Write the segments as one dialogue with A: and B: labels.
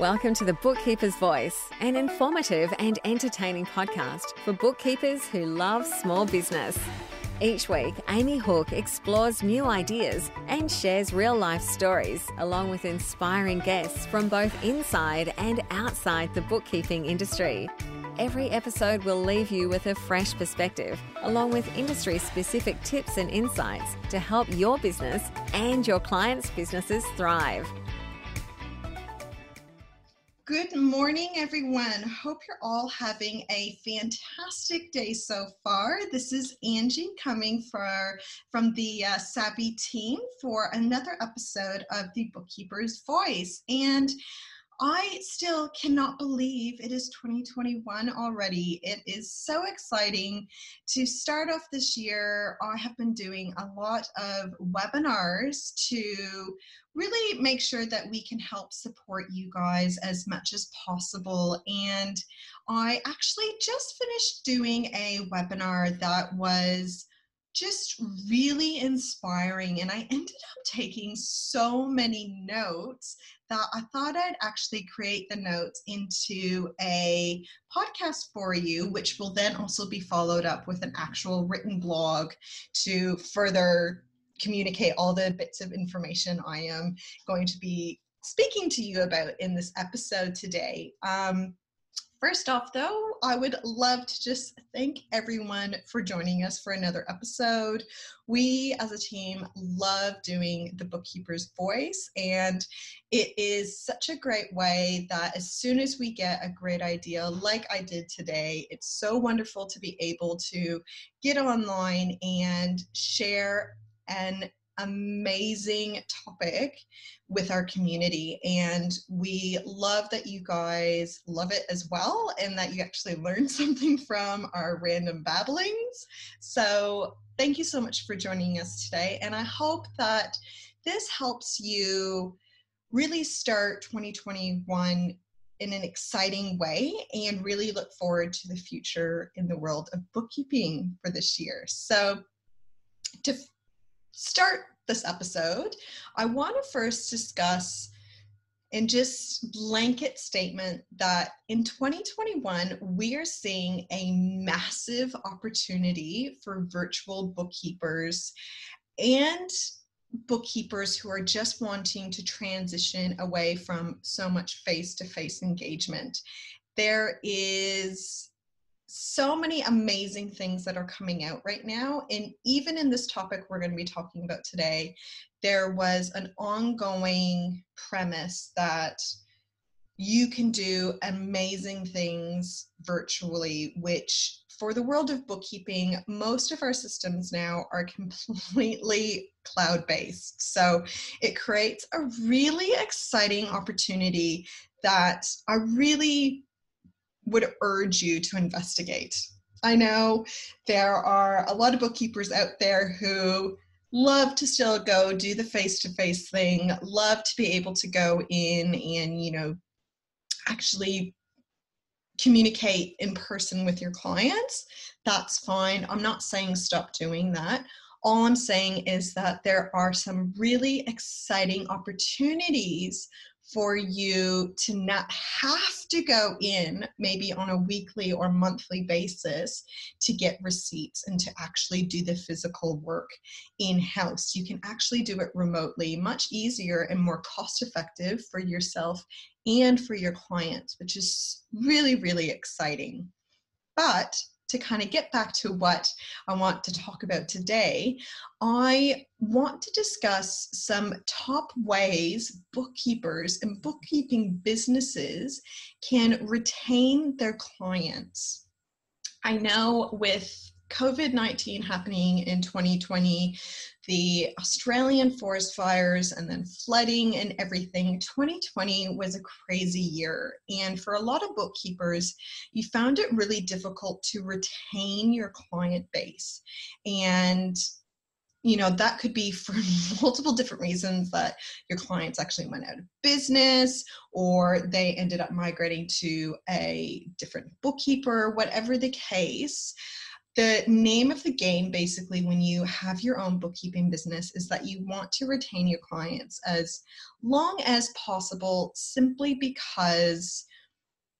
A: Welcome to the Bookkeeper's Voice, an informative and entertaining podcast for bookkeepers who love small business. Each week, Amy Hook explores new ideas and shares real life stories, along with inspiring guests from both inside and outside the bookkeeping industry. Every episode will leave you with a fresh perspective, along with industry specific tips and insights to help your business and your clients' businesses thrive.
B: Good morning, everyone. Hope you're all having a fantastic day so far. This is Angie coming for, from the uh, Savvy team for another episode of The Bookkeeper's Voice. And I still cannot believe it is 2021 already. It is so exciting to start off this year. I have been doing a lot of webinars to really make sure that we can help support you guys as much as possible. And I actually just finished doing a webinar that was just really inspiring. And I ended up taking so many notes that I thought I'd actually create the notes into a podcast for you, which will then also be followed up with an actual written blog to further communicate all the bits of information I am going to be speaking to you about in this episode today. Um, First off, though, I would love to just thank everyone for joining us for another episode. We as a team love doing the bookkeeper's voice, and it is such a great way that as soon as we get a great idea, like I did today, it's so wonderful to be able to get online and share an amazing topic with our community and we love that you guys love it as well and that you actually learn something from our random babblings. So thank you so much for joining us today and i hope that this helps you really start 2021 in an exciting way and really look forward to the future in the world of bookkeeping for this year. So to start this episode, I want to first discuss in just blanket statement that in 2021 we are seeing a massive opportunity for virtual bookkeepers and bookkeepers who are just wanting to transition away from so much face-to-face engagement. There is so many amazing things that are coming out right now. And even in this topic we're going to be talking about today, there was an ongoing premise that you can do amazing things virtually, which for the world of bookkeeping, most of our systems now are completely cloud based. So it creates a really exciting opportunity that I really would urge you to investigate. I know there are a lot of bookkeepers out there who love to still go do the face to face thing, love to be able to go in and, you know, actually communicate in person with your clients. That's fine. I'm not saying stop doing that. All I'm saying is that there are some really exciting opportunities for you to not have to go in maybe on a weekly or monthly basis to get receipts and to actually do the physical work in house. You can actually do it remotely, much easier and more cost effective for yourself and for your clients, which is really, really exciting. But to kind of get back to what I want to talk about today, I want to discuss some top ways bookkeepers and bookkeeping businesses can retain their clients. I know with COVID 19 happening in 2020, the Australian forest fires and then flooding and everything, 2020 was a crazy year. And for a lot of bookkeepers, you found it really difficult to retain your client base. And you know that could be for multiple different reasons that your clients actually went out of business or they ended up migrating to a different bookkeeper whatever the case the name of the game basically when you have your own bookkeeping business is that you want to retain your clients as long as possible simply because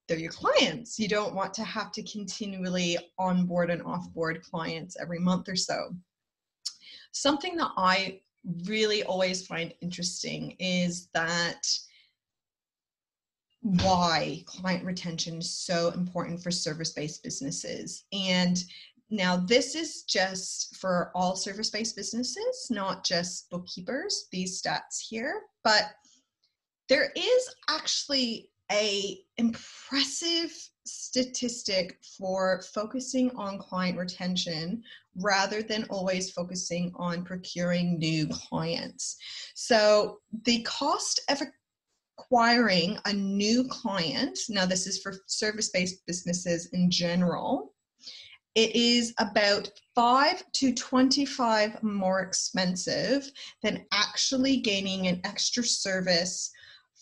B: they're your clients you don't want to have to continually onboard and offboard clients every month or so something that i really always find interesting is that why client retention is so important for service based businesses. And now, this is just for all service based businesses, not just bookkeepers, these stats here, but there is actually a impressive statistic for focusing on client retention rather than always focusing on procuring new clients. So the cost of acquiring a new client, now this is for service-based businesses in general, it is about 5 to 25 more expensive than actually gaining an extra service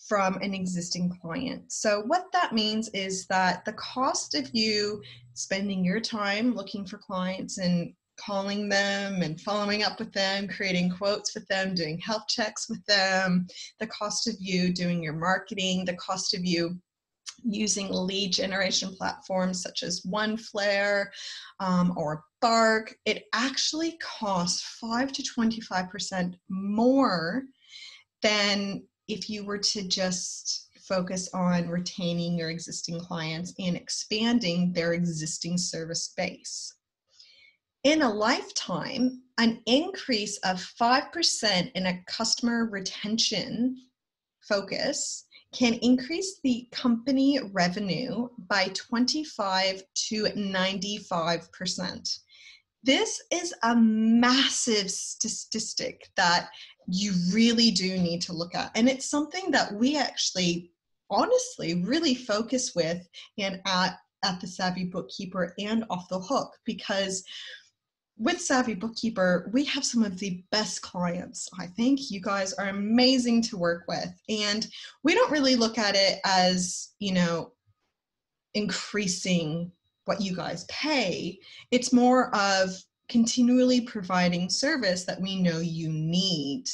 B: from an existing client. So, what that means is that the cost of you spending your time looking for clients and calling them and following up with them, creating quotes with them, doing health checks with them, the cost of you doing your marketing, the cost of you using lead generation platforms such as OneFlare um, or Bark, it actually costs 5 to 25% more than if you were to just focus on retaining your existing clients and expanding their existing service base. In a lifetime, an increase of 5% in a customer retention focus can increase the company revenue by 25 to 95%. This is a massive statistic that you really do need to look at. And it's something that we actually, honestly, really focus with and at, at the Savvy Bookkeeper and Off the Hook because with Savvy Bookkeeper, we have some of the best clients. I think you guys are amazing to work with. And we don't really look at it as, you know, increasing what you guys pay. It's more of continually providing service that we know you need.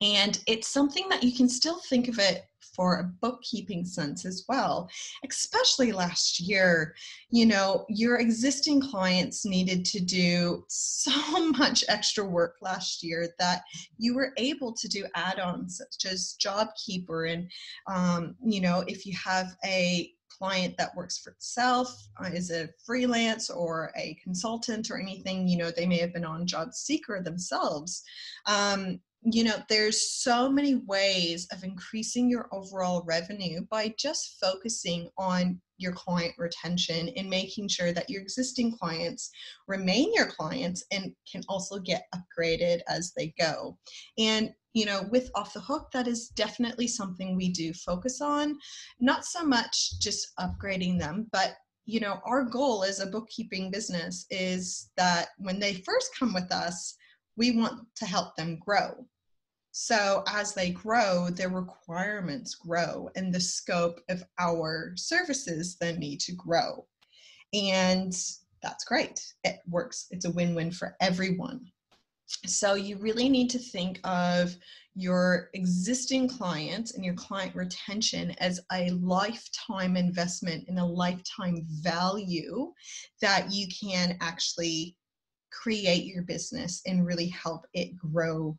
B: And it's something that you can still think of it for a bookkeeping sense as well. Especially last year, you know, your existing clients needed to do so much extra work last year that you were able to do add ons such as JobKeeper. And, um, you know, if you have a client that works for itself uh, is a freelance or a consultant or anything you know they may have been on job seeker themselves um, you know there's so many ways of increasing your overall revenue by just focusing on your client retention and making sure that your existing clients remain your clients and can also get upgraded as they go. And you know with off the hook that is definitely something we do focus on. Not so much just upgrading them but you know our goal as a bookkeeping business is that when they first come with us we want to help them grow so as they grow, their requirements grow and the scope of our services then need to grow. And that's great. It works. It's a win-win for everyone. So you really need to think of your existing clients and your client retention as a lifetime investment and a lifetime value that you can actually create your business and really help it grow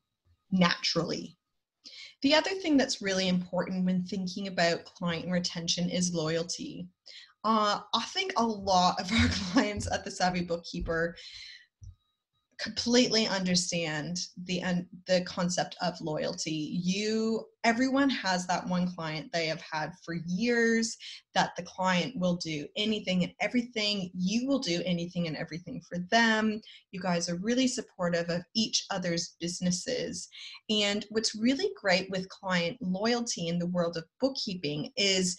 B: naturally. The other thing that's really important when thinking about client retention is loyalty. Uh, I think a lot of our clients at the Savvy Bookkeeper completely understand the the concept of loyalty. You everyone has that one client they have had for years that the client will do anything and everything. You will do anything and everything for them. You guys are really supportive of each other's businesses. And what's really great with client loyalty in the world of bookkeeping is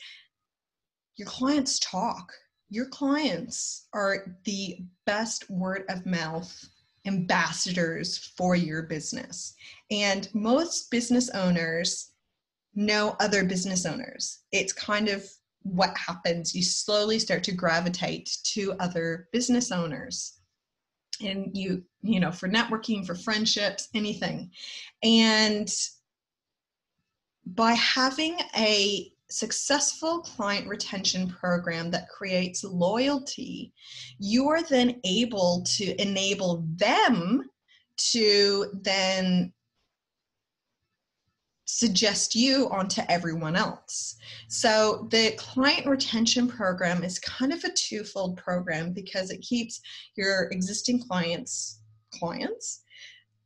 B: your clients talk. Your clients are the best word of mouth ambassadors for your business. And most business owners know other business owners. It's kind of what happens? You slowly start to gravitate to other business owners and you you know for networking for friendships anything and by having a successful client retention program that creates loyalty, you are then able to enable them to then suggest you onto everyone else. So the client retention program is kind of a twofold program because it keeps your existing clients clients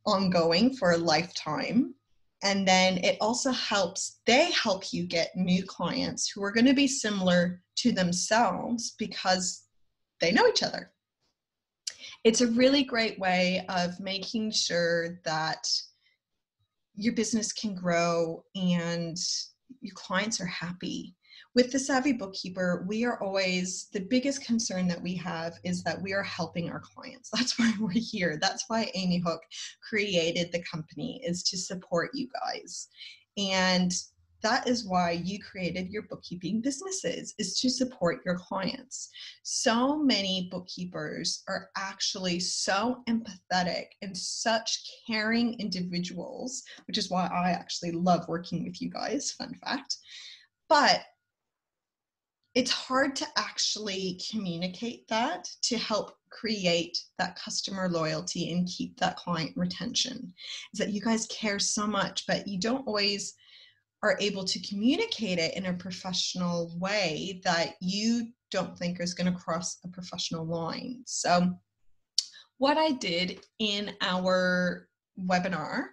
B: ongoing for a lifetime and then it also helps they help you get new clients who are going to be similar to themselves because they know each other. It's a really great way of making sure that your business can grow and your clients are happy with the Savvy Bookkeeper, we are always the biggest concern that we have is that we are helping our clients. That's why we're here. That's why Amy Hook created the company is to support you guys. And that is why you created your bookkeeping businesses is to support your clients so many bookkeepers are actually so empathetic and such caring individuals which is why i actually love working with you guys fun fact but it's hard to actually communicate that to help create that customer loyalty and keep that client retention is that you guys care so much but you don't always are able to communicate it in a professional way that you don't think is going to cross a professional line. So what i did in our webinar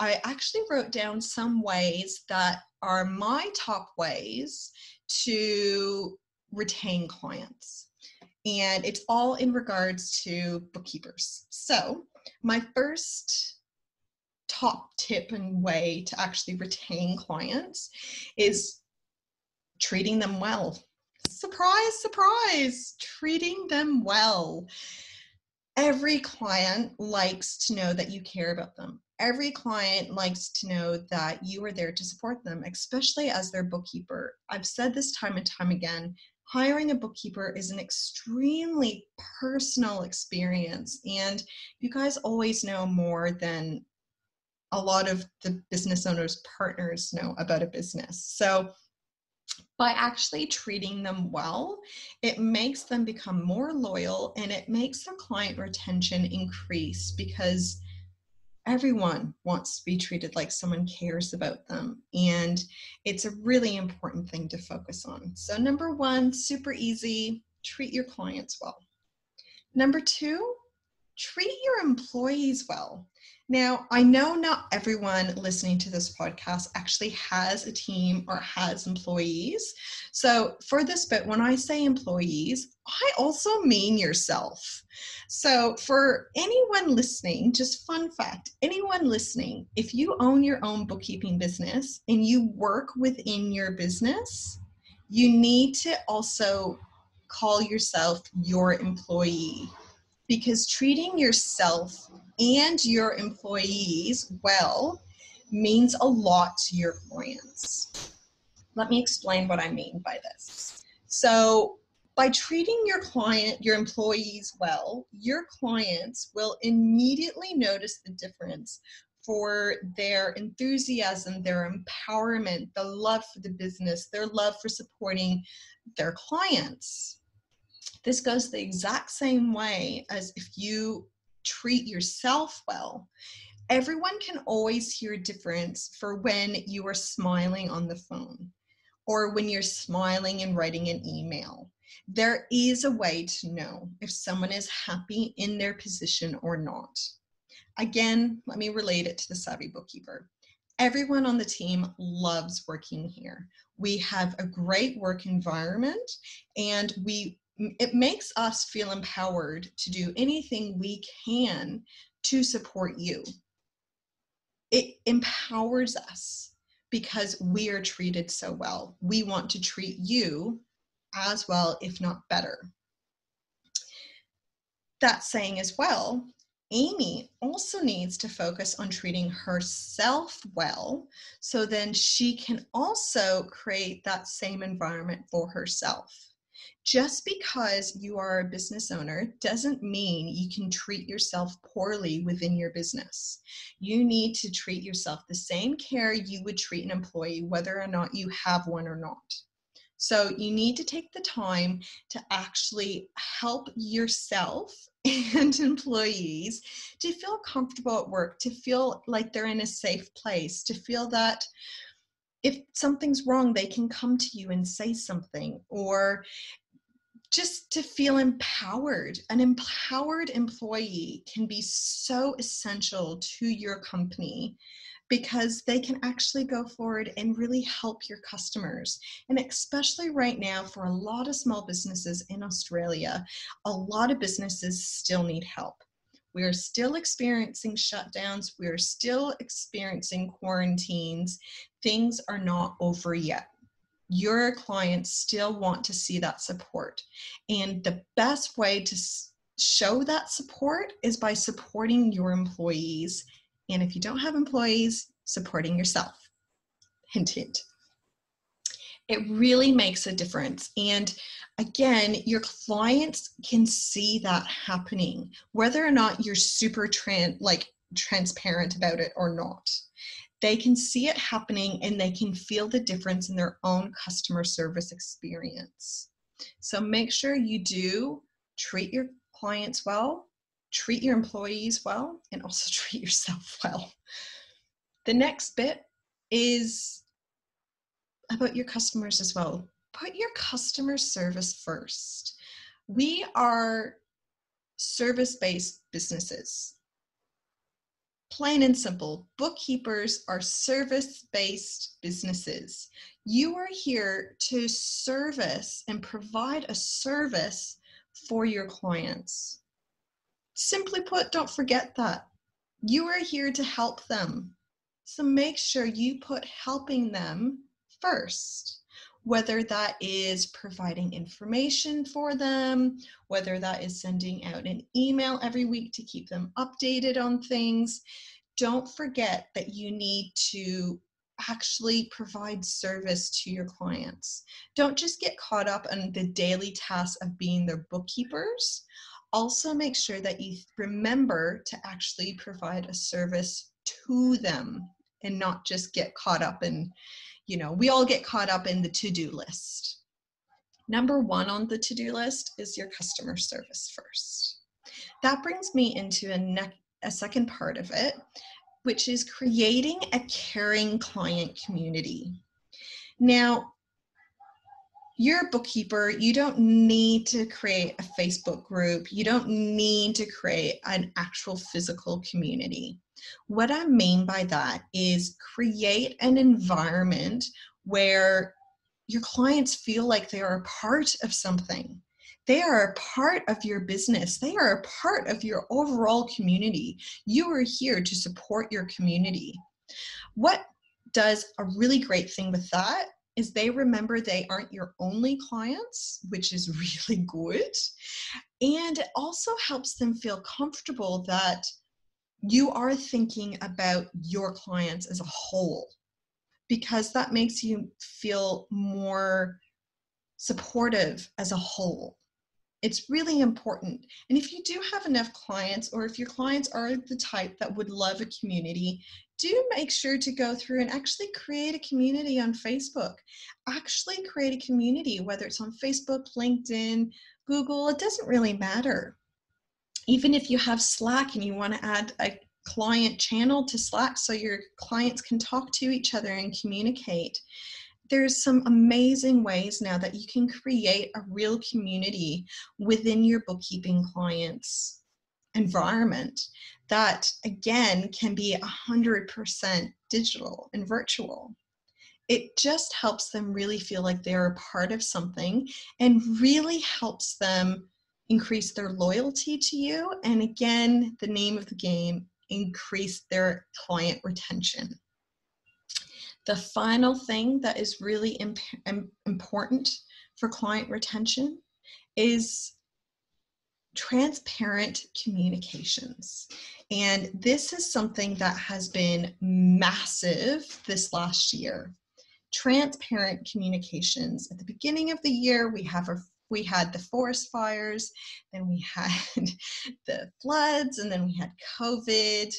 B: i actually wrote down some ways that are my top ways to retain clients. And it's all in regards to bookkeepers. So, my first top tip and way to actually retain clients is treating them well. Surprise, surprise, treating them well. Every client likes to know that you care about them every client likes to know that you are there to support them, especially as their bookkeeper. I've said this time and time again hiring a bookkeeper is an extremely personal experience, and you guys always know more than a lot of the business owners' partners know about a business. So, by actually treating them well, it makes them become more loyal and it makes their client retention increase because everyone wants to be treated like someone cares about them. And it's a really important thing to focus on. So, number one, super easy treat your clients well. Number two, treat your employees well. Now, I know not everyone listening to this podcast actually has a team or has employees. So, for this bit, when I say employees, I also mean yourself. So, for anyone listening, just fun fact anyone listening, if you own your own bookkeeping business and you work within your business, you need to also call yourself your employee because treating yourself and your employees well means a lot to your clients. Let me explain what I mean by this. So, by treating your client, your employees well, your clients will immediately notice the difference for their enthusiasm, their empowerment, the love for the business, their love for supporting their clients. This goes the exact same way as if you treat yourself well. Everyone can always hear a difference for when you are smiling on the phone or when you're smiling and writing an email. There is a way to know if someone is happy in their position or not. Again, let me relate it to the Savvy Bookkeeper. Everyone on the team loves working here. We have a great work environment and we it makes us feel empowered to do anything we can to support you. It empowers us because we are treated so well. We want to treat you as well, if not better. That saying as well, Amy also needs to focus on treating herself well so then she can also create that same environment for herself. Just because you are a business owner doesn't mean you can treat yourself poorly within your business. You need to treat yourself the same care you would treat an employee, whether or not you have one or not. So you need to take the time to actually help yourself and employees to feel comfortable at work, to feel like they're in a safe place, to feel that if something's wrong, they can come to you and say something, or just to feel empowered. An empowered employee can be so essential to your company because they can actually go forward and really help your customers. And especially right now, for a lot of small businesses in Australia, a lot of businesses still need help. We are still experiencing shutdowns, we are still experiencing quarantines. Things are not over yet your clients still want to see that support. And the best way to show that support is by supporting your employees and if you don't have employees, supporting yourself. Hint, hint. It really makes a difference. And again, your clients can see that happening, whether or not you're super tran- like transparent about it or not. They can see it happening and they can feel the difference in their own customer service experience. So make sure you do treat your clients well, treat your employees well and also treat yourself well. The next bit is about your customers as well. Put your customer service first. We are service based businesses. Plain and simple, bookkeepers are service based businesses. You are here to service and provide a service for your clients. Simply put, don't forget that. You are here to help them. So make sure you put helping them first, whether that is providing information for them, whether that is sending out an email every week to keep them updated on things. Don't forget that you need to actually provide service to your clients. Don't just get caught up in the daily task of being their bookkeepers also make sure that you remember to actually provide a service to them and not just get caught up in, you know, we all get caught up in the to do list. Number one on the to do list is your customer service first. That brings me into a, ne- a second part of it, which is creating a caring client community. Now, you're a bookkeeper, you don't need to create a Facebook group, you don't need to create an actual physical community. What I mean by that is create an environment where your clients feel like they are a part of something. They are a part of your business. They are a part of your overall community. You are here to support your community. What does a really great thing with that is they remember they aren't your only clients, which is really good. And it also helps them feel comfortable that you are thinking about your clients as a whole because that makes you feel more supportive as a whole. It's really important. And if you do have enough clients, or if your clients are the type that would love a community, do make sure to go through and actually create a community on Facebook. Actually, create a community, whether it's on Facebook, LinkedIn, Google, it doesn't really matter. Even if you have Slack and you want to add a client channel to Slack so your clients can talk to each other and communicate there's some amazing ways now that you can create a real community within your bookkeeping clients environment that again can be 100% digital and virtual. It just helps them really feel like they're a part of something and really helps them increase their loyalty to you and again the name of the game increase their client retention. The final thing that is really imp- important for client retention is transparent communications. And this is something that has been massive this last year. Transparent communications. At the beginning of the year, we have a we had the forest fires, then we had the floods, and then we had COVID.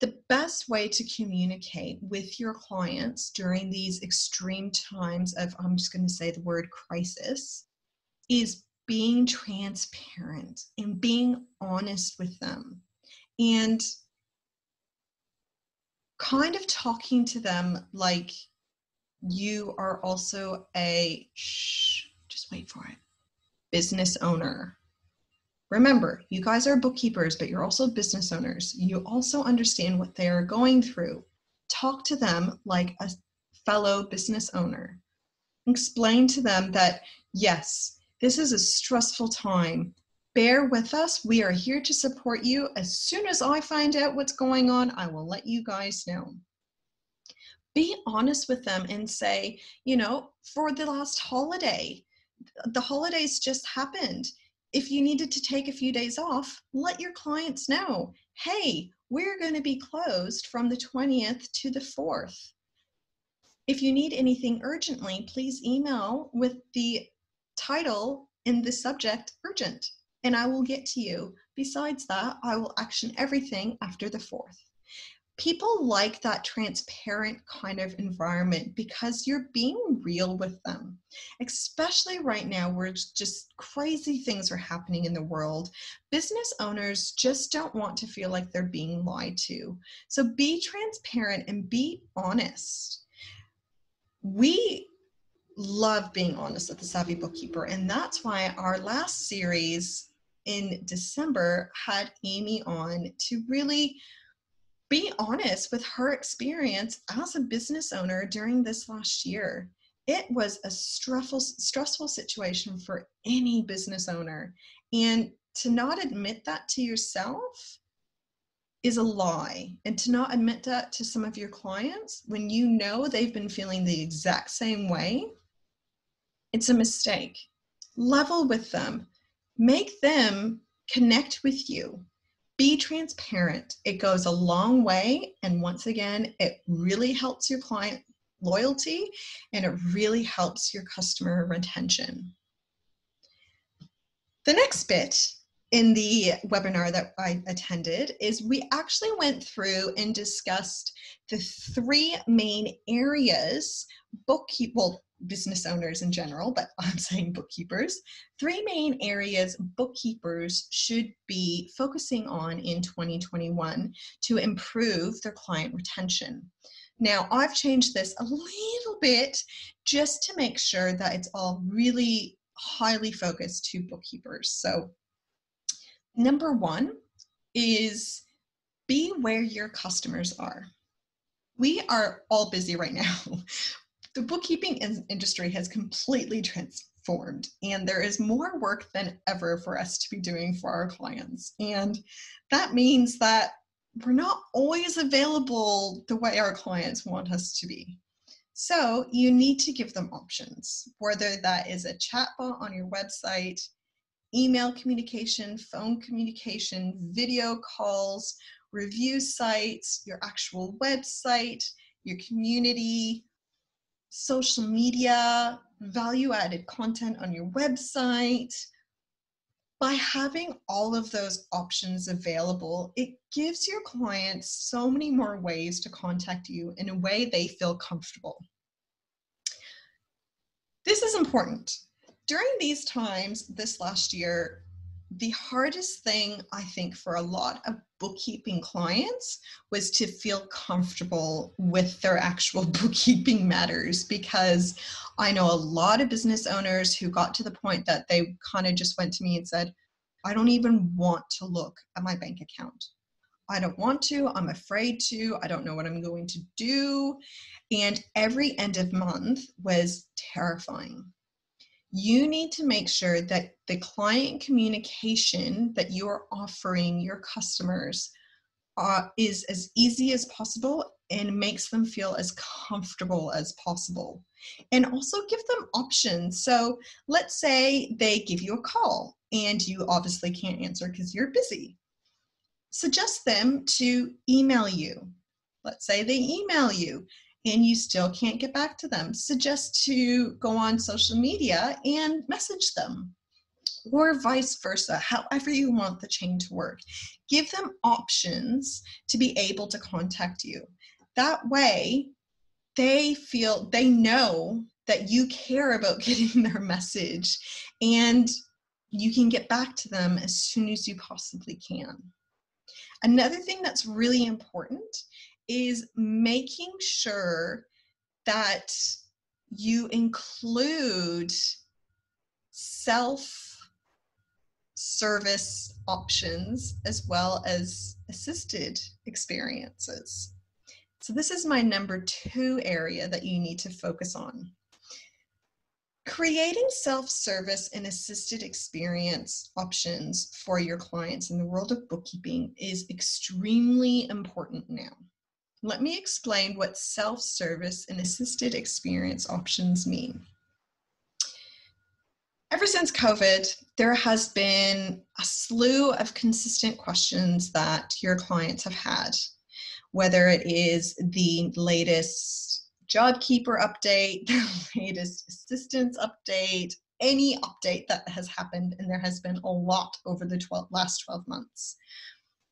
B: The best way to communicate with your clients during these extreme times of, I'm just going to say the word crisis, is being transparent and being honest with them and kind of talking to them like you are also a shh, just wait for it business owner. Remember you guys are bookkeepers but you're also business owners. You also understand what they are going through. Talk to them like a fellow business owner. Explain to them that yes this is a stressful time. Bear with us. We are here to support you. As soon as I find out what's going on, I will let you guys know. Be honest with them and say, you know, for the last holiday, the holidays just happened. If you needed to take a few days off, let your clients know hey, we're going to be closed from the 20th to the 4th. If you need anything urgently, please email with the title in the subject urgent, and I will get to you. Besides that, I will action everything after the fourth. People like that transparent kind of environment because you're being real with them, especially right now where just crazy things are happening in the world. Business owners just don't want to feel like they're being lied to. So be transparent and be honest. We love being honest with the savvy bookkeeper and that's why our last series in december had amy on to really be honest with her experience as a business owner during this last year. It was a stressful stressful situation for any business owner and to not admit that to yourself is a lie and to not admit that to some of your clients when you know they've been feeling the exact same way it's a mistake. Level with them, make them connect with you. Be transparent. It goes a long way. And once again, it really helps your client loyalty and it really helps your customer retention. The next bit in the webinar that I attended is we actually went through and discussed the three main areas bookkeep well business owners in general, but I'm saying bookkeepers, three main areas bookkeepers should be focusing on in 2021 to improve their client retention. Now, I've changed this a little bit just to make sure that it's all really highly focused to bookkeepers. So, number one is be where your customers are. We are all busy right now the bookkeeping industry has completely transformed and there is more work than ever for us to be doing for our clients. And that means that we're not always available the way our clients want us to be. So you need to give them options whether that is a chatbot on your website email communication phone communication video calls review sites your actual website your community social media, value added content on your website. By having all of those options available, it gives your clients so many more ways to contact you in a way they feel comfortable. This is important. During these times this last year, the hardest thing I think for a lot of bookkeeping clients was to feel comfortable with their actual bookkeeping matters because I know a lot of business owners who got to the point that they kind of just went to me and said, I don't even want to look at my bank account. I don't want to. I'm afraid to. I don't know what I'm going to do. And every end of month was terrifying you need to make sure that the client communication that you are offering your customers uh, is as easy as possible and makes them feel as comfortable as possible. And also give them options. So let's say they give you a call and you obviously can't answer because you're busy. Suggest them to email you. Let's say they email you and you still can't get back to them. Suggest to go on social media and message them or vice versa, however you want the chain to work. Give them options to be able to contact you. That way, they feel, they know that you care about getting their message and you can get back to them as soon as you possibly can. Another thing that's really important is making sure that you include self service options as well as assisted experiences. So, this is my number two area that you need to focus on. Creating self service and assisted experience options for your clients in the world of bookkeeping is extremely important now. Let me explain what self service and assisted experience options mean. Ever since COVID, there has been a slew of consistent questions that your clients have had, whether it is the latest JobKeeper update, the latest assistance update, any update that has happened, and there has been a lot over the 12, last 12 months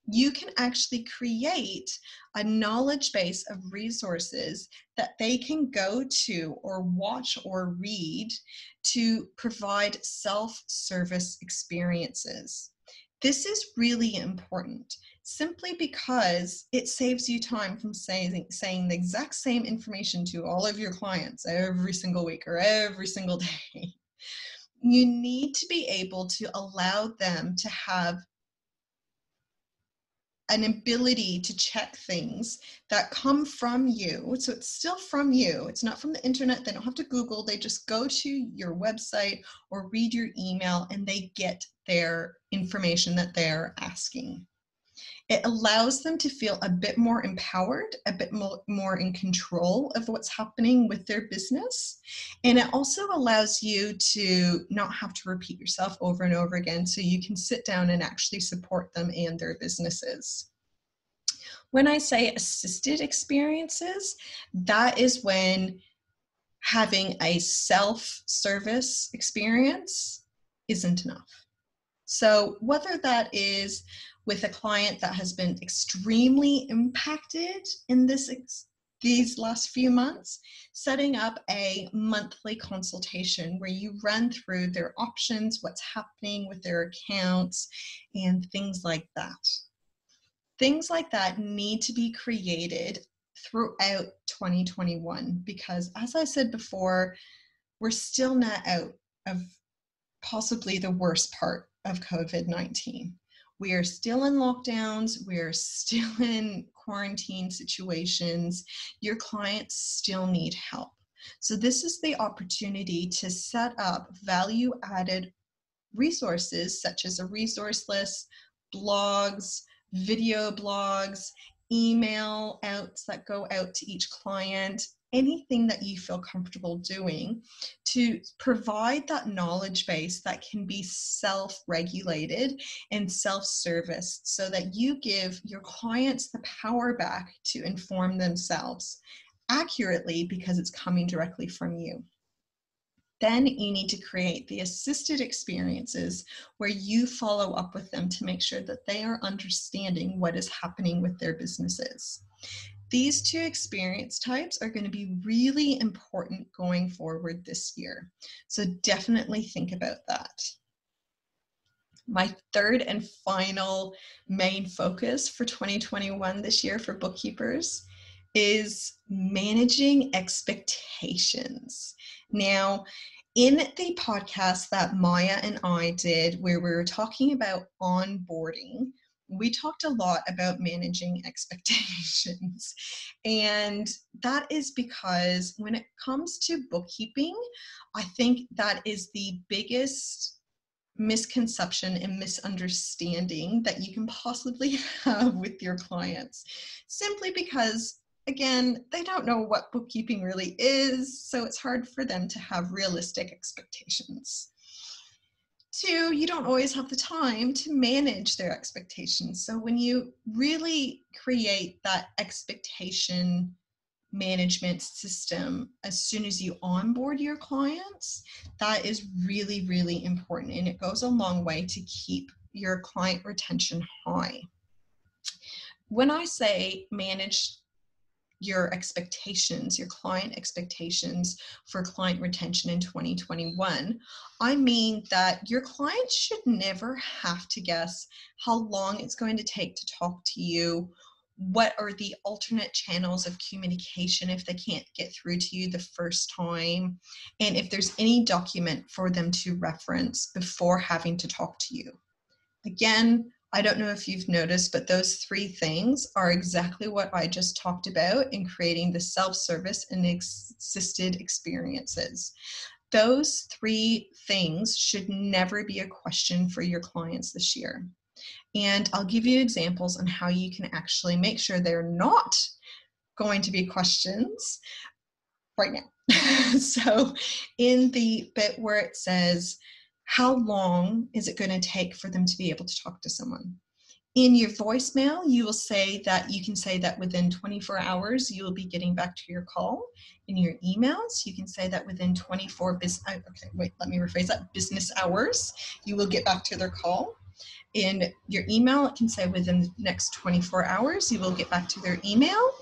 B: you can actually create a knowledge base of resources that they can go to or watch or read to provide self service experiences. This is really important simply because it saves you time from saying, saying the exact same information to all of your clients every single week or every single day. You need to be able to allow them to have an ability to check things that come from you. So it's still from you. It's not from the internet. They don't have to Google. They just go to your website or read your email and they get their information that they're asking. It allows them to feel a bit more empowered, a bit more, in control of what's happening with their business. And it also allows you to not have to repeat yourself over and over again so you can sit down and actually support them and their businesses. When I say assisted experiences, that is when having a self service experience isn't enough. So, whether that is with a client that has been extremely impacted in this these last few months, setting up a monthly consultation where you run through their options, what's happening with their accounts, and things like that. Things like that need to be created throughout 2021 because, as I said before, we're still not out of possibly the worst part of COVID 19 we are still in lockdowns, we're still in quarantine situations, your clients still need help. So, this is the opportunity to set up value added resources such as a resource list, blogs, video blogs, email outs that go out to each client, anything that you feel comfortable doing to provide that knowledge base that can be self regulated and self serviced so that you give your clients the power back to inform themselves accurately because it's coming directly from you. Then you need to create the assisted experiences where you follow up with them to make sure that they are understanding what is happening with their businesses. These two experience types are going to be really important going forward this year. So definitely think about that. My third and final main focus for 2021 this year for bookkeepers is managing expectations. Now, in the podcast that Maya and I did, where we were talking about onboarding, we talked a lot about managing expectations. And that is because when it comes to bookkeeping, I think that is the biggest misconception and misunderstanding that you can possibly have with your clients simply because again they don't know what bookkeeping really is so it's hard for them to have realistic expectations two you don't always have the time to manage their expectations so when you really create that expectation management system as soon as you onboard your clients, that is really, really important. And it goes a long way to keep your client retention high. When I say manage your expectations, your client expectations for client retention in 2021, I mean that your clients should never have to guess how long it's going to take to talk to you. What are the alternate channels of communication if they can't get through to you the first time? And if there's any document for them to reference before having to talk to you. Again i don't know if you've noticed but those three things are exactly what i just talked about in creating the self-service and assisted experiences those three things should never be a question for your clients this year and I'll give you examples on how you can actually make sure they're not going to be questions right now. so, in the bit where it says, How long is it going to take for them to be able to talk to someone? In your voicemail, you will say that you can say that within 24 hours you will be getting back to your call. In your emails, you can say that within 24 business. Okay, wait, let me rephrase that. Business hours, you will get back to their call in your email. It can say within the next 24 hours, you will get back to their email.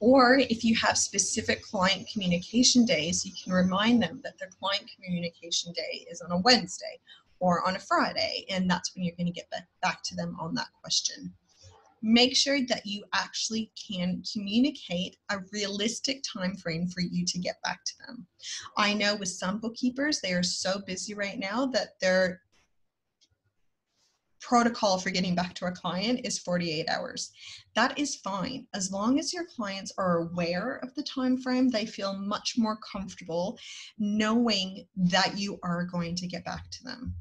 B: Or if you have specific client communication days, you can remind them that their client communication day is on a Wednesday or on a Friday, and that's when you're going to get back to them on that question. Make sure that you actually can communicate a realistic time frame for you to get back to them. I know with some bookkeepers, they are so busy right now that they're protocol for getting back to a client is 48 hours. That is fine as long as your clients are aware of the time frame they feel much more comfortable knowing that you are going to get back to them.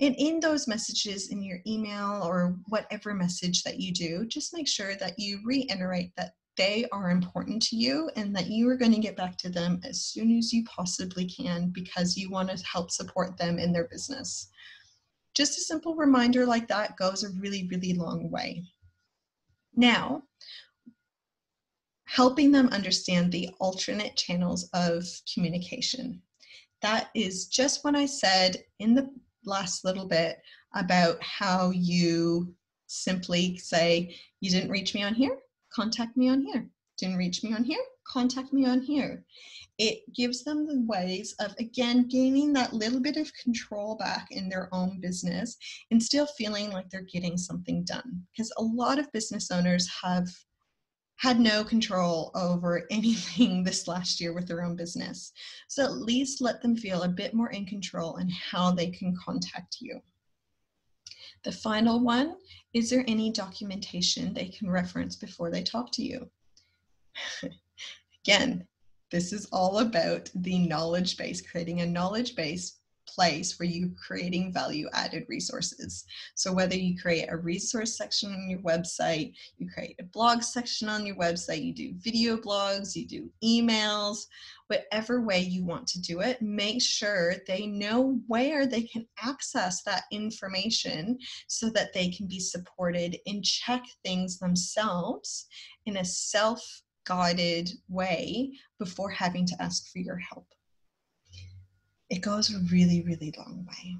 B: And in those messages in your email or whatever message that you do just make sure that you reiterate that they are important to you and that you are going to get back to them as soon as you possibly can because you want to help support them in their business just a simple reminder like that goes a really, really long way. Now, helping them understand the alternate channels of communication. That is just what I said in the last little bit about how you simply say, You didn't reach me on here, contact me on here. Didn't reach me on here, contact me on here. It gives them the ways of again gaining that little bit of control back in their own business and still feeling like they're getting something done. Because a lot of business owners have had no control over anything this last year with their own business. So at least let them feel a bit more in control and how they can contact you. The final one is there any documentation they can reference before they talk to you again this is all about the knowledge base, creating a knowledge base place where you're creating value added resources. So, whether you create a resource section on your website, you create a blog section on your website, you do video blogs, you do emails, whatever way you want to do it, make sure they know where they can access that information so that they can be supported and check things themselves in a self guided way before having to ask for your help. It goes a really, really long way.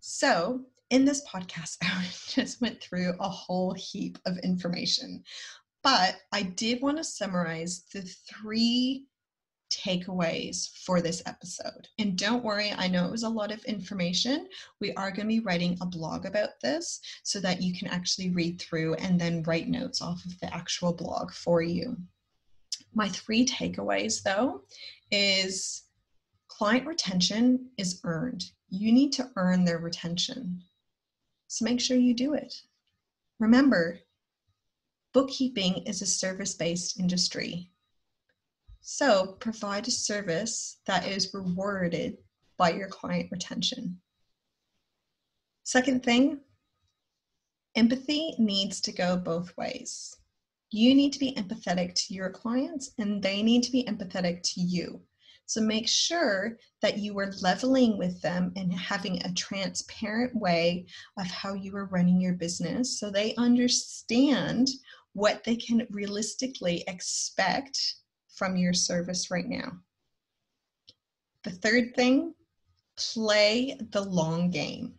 B: So, in this podcast, I just went through a whole heap of information, but I did want to summarize the three takeaways for this episode. And don't worry, I know it was a lot of information. We are going to be writing a blog about this so that you can actually read through and then write notes off of the actual blog for you. My three takeaways, though, is client retention is earned. You need to earn their retention. So make sure you do it. Remember, bookkeeping is a service based industry. So provide a service that is rewarded by your client retention. Second thing, empathy needs to go both ways. You need to be empathetic to your clients, and they need to be empathetic to you. So make sure that you are leveling with them and having a transparent way of how you are running your business so they understand what they can realistically expect from your service right now. The third thing, play the long game.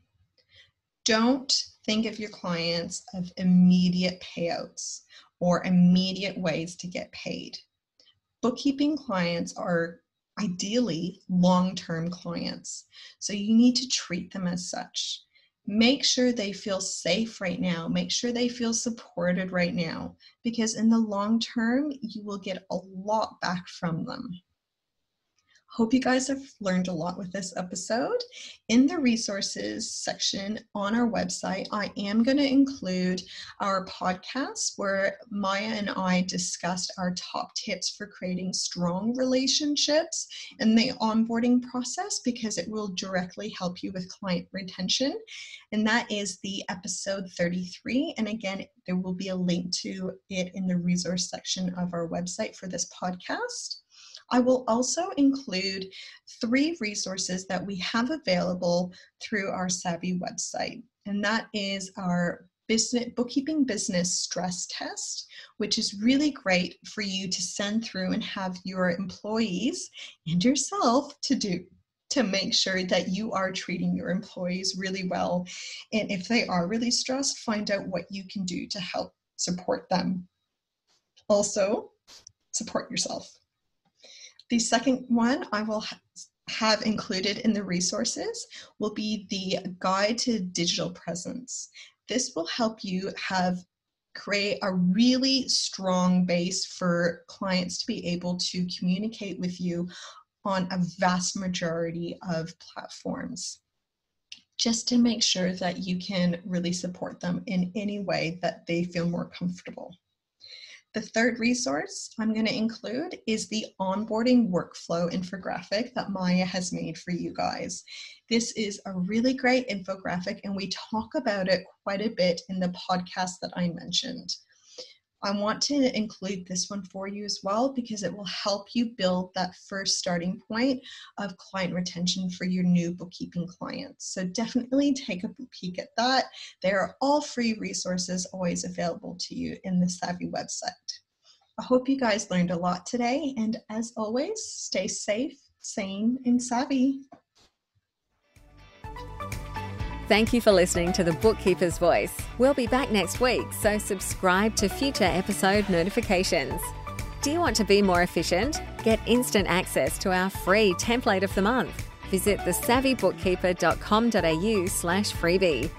B: Don't think of your clients of immediate payouts or immediate ways to get paid. Bookkeeping clients are ideally long term clients, so you need to treat them as such. Make sure they feel safe right now. Make sure they feel supported right now because in the long term, you will get a lot back from them. Hope you guys have learned a lot with this episode. In the resources section on our website, I am going to include our podcast where Maya and I discussed our top tips for creating strong relationships in the onboarding process because it will directly help you with client retention. And that is the episode 33. And again, there will be a link to it in the resource section of our website for this podcast. I will also include three resources that we have available through our Savvy website, and that is our business bookkeeping business stress test which is really great for you to send through and have your employees and yourself to do to make sure that you are treating your employees really well. And if they are really stressed find out what you can do to help support them. Also support yourself the second one I will ha- have included in the resources will be the guide to digital presence. This will help you have create a really strong base for clients to be able to communicate with you on a vast majority of platforms just to make sure that you can really support them in any way that they feel more comfortable. The third resource I'm going to include is the onboarding workflow infographic that Maya has made for you guys. This is a really great infographic, and we talk about it quite a bit in the podcast that I mentioned. I want to include this one for you as well because it will help you build that first starting point of client retention for your new bookkeeping clients. So definitely take a peek at that. They are all free resources always available to you in the Savvy website. I hope you guys learned a lot today, and as always, stay safe, sane, and savvy.
A: Thank you for listening to The Bookkeeper's Voice. We'll be back next week, so subscribe to future episode notifications. Do you want to be more efficient? Get instant access to our free template of the month. Visit thesavvybookkeeper.com.au slash freebie.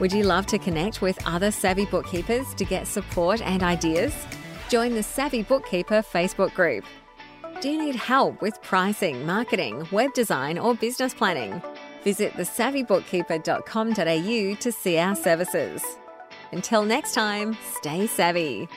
A: Would you love to connect with other savvy bookkeepers to get support and ideas? Join the Savvy Bookkeeper Facebook group. Do you need help with pricing, marketing, web design, or business planning? Visit thesavvybookkeeper.com.au to see our services. Until next time, stay savvy.